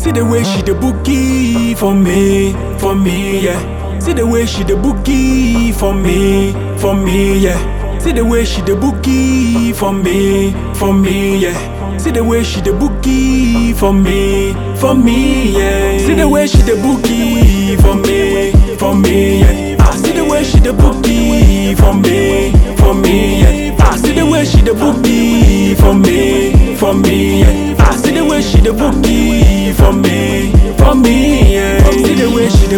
See the way she the boogie for me, for me, yeah. See the way she the boogie for me, for me, yeah. See the way she the boogie for me, for me, yeah. See the way she the boogie for me, for me, yeah. See the way she the boogie for me, for me, yeah. I see the way she the boogie for me, for me, yeah. I see the way she the boogie for me, for me,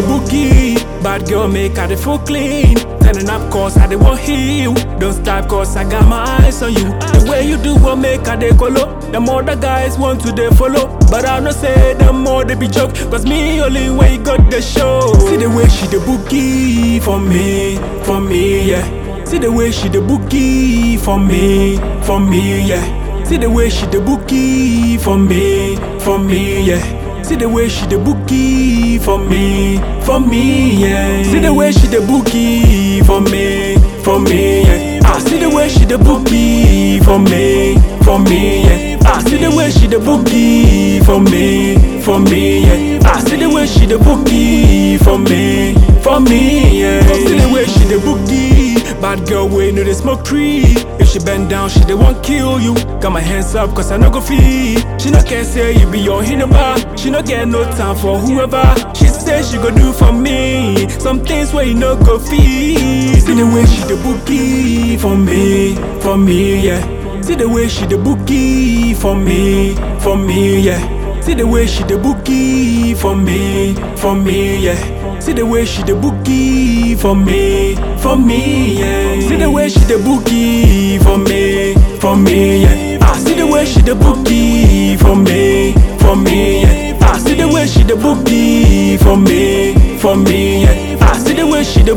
the way boogie, bad girl make her the feel clean. Turning up cause I dey want heal. Don't stop cause I got my eyes on you. The way you do what make her dey colo. The more the guys want to they follow. But I know say the more they be joke. Cause me only way got the show. See the way she the boogie for me, for me, yeah. See the way she the boogie for me, for me, yeah. See the way she the boogie for me, for me, yeah. See the way she the boogie for me, for me, yeah. See the way she the boogie for me, for me, yeah. I see the way she the boogie for me, for me, yeah. I see the way she the boogie for me, for me, yeah. I see the way she the boogie for me, for me, yeah. Oh, see the way she the boogie, bad girl way know they smoke tree. If she bend down, she the one kill you. Got my hands up, cause I no go fee. She no care say you be your hinaba. She no get no time for whoever. She say she go do for me. Some things where you no go fee. See the way she the boogie for me, for me, yeah. See the way she the boogie for me, for me, yeah. See the way she the boogie for me, for me, yeah. See the way she the boogie for me, for me, yeah. See the way she the boogie for me, for me, yeah. I see the way she the boogie for me, for me, yeah. I see the way she the boogie for me, for me, yeah. I see the way she the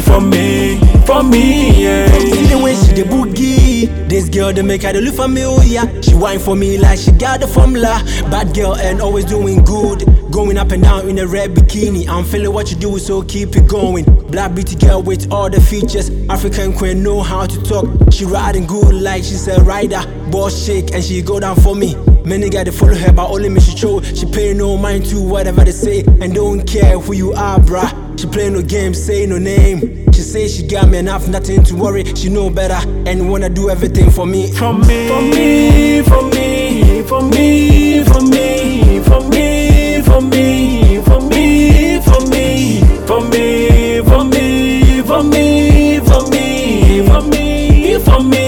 for me, for me, yeah. See the way she the boogie. This girl they make her they look familiar. She whine for me like she got the formula. Bad girl and always doing good. Going up and down in a red bikini. I'm feeling what you do, so keep it going. Black beauty girl with all the features. African queen know how to talk. She riding good like she's a rider. Boss shake and she go down for me. Many got to follow her, but only me she show. She pay no mind to whatever they say and don't care who you are, bruh. She play no games, say no name. She say she got me enough, nothing to worry. She know better and wanna do everything for me. For me, for me, for me, for me, for me, for me, for me, for me, for me, for me, for me, for me, for me, for me, for me,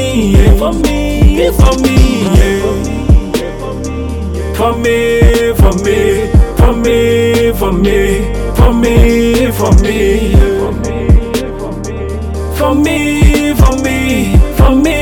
for me, be for me, for me, for me, for me, for me, for me, for me, for me, for me, for me, for me, for me, for me.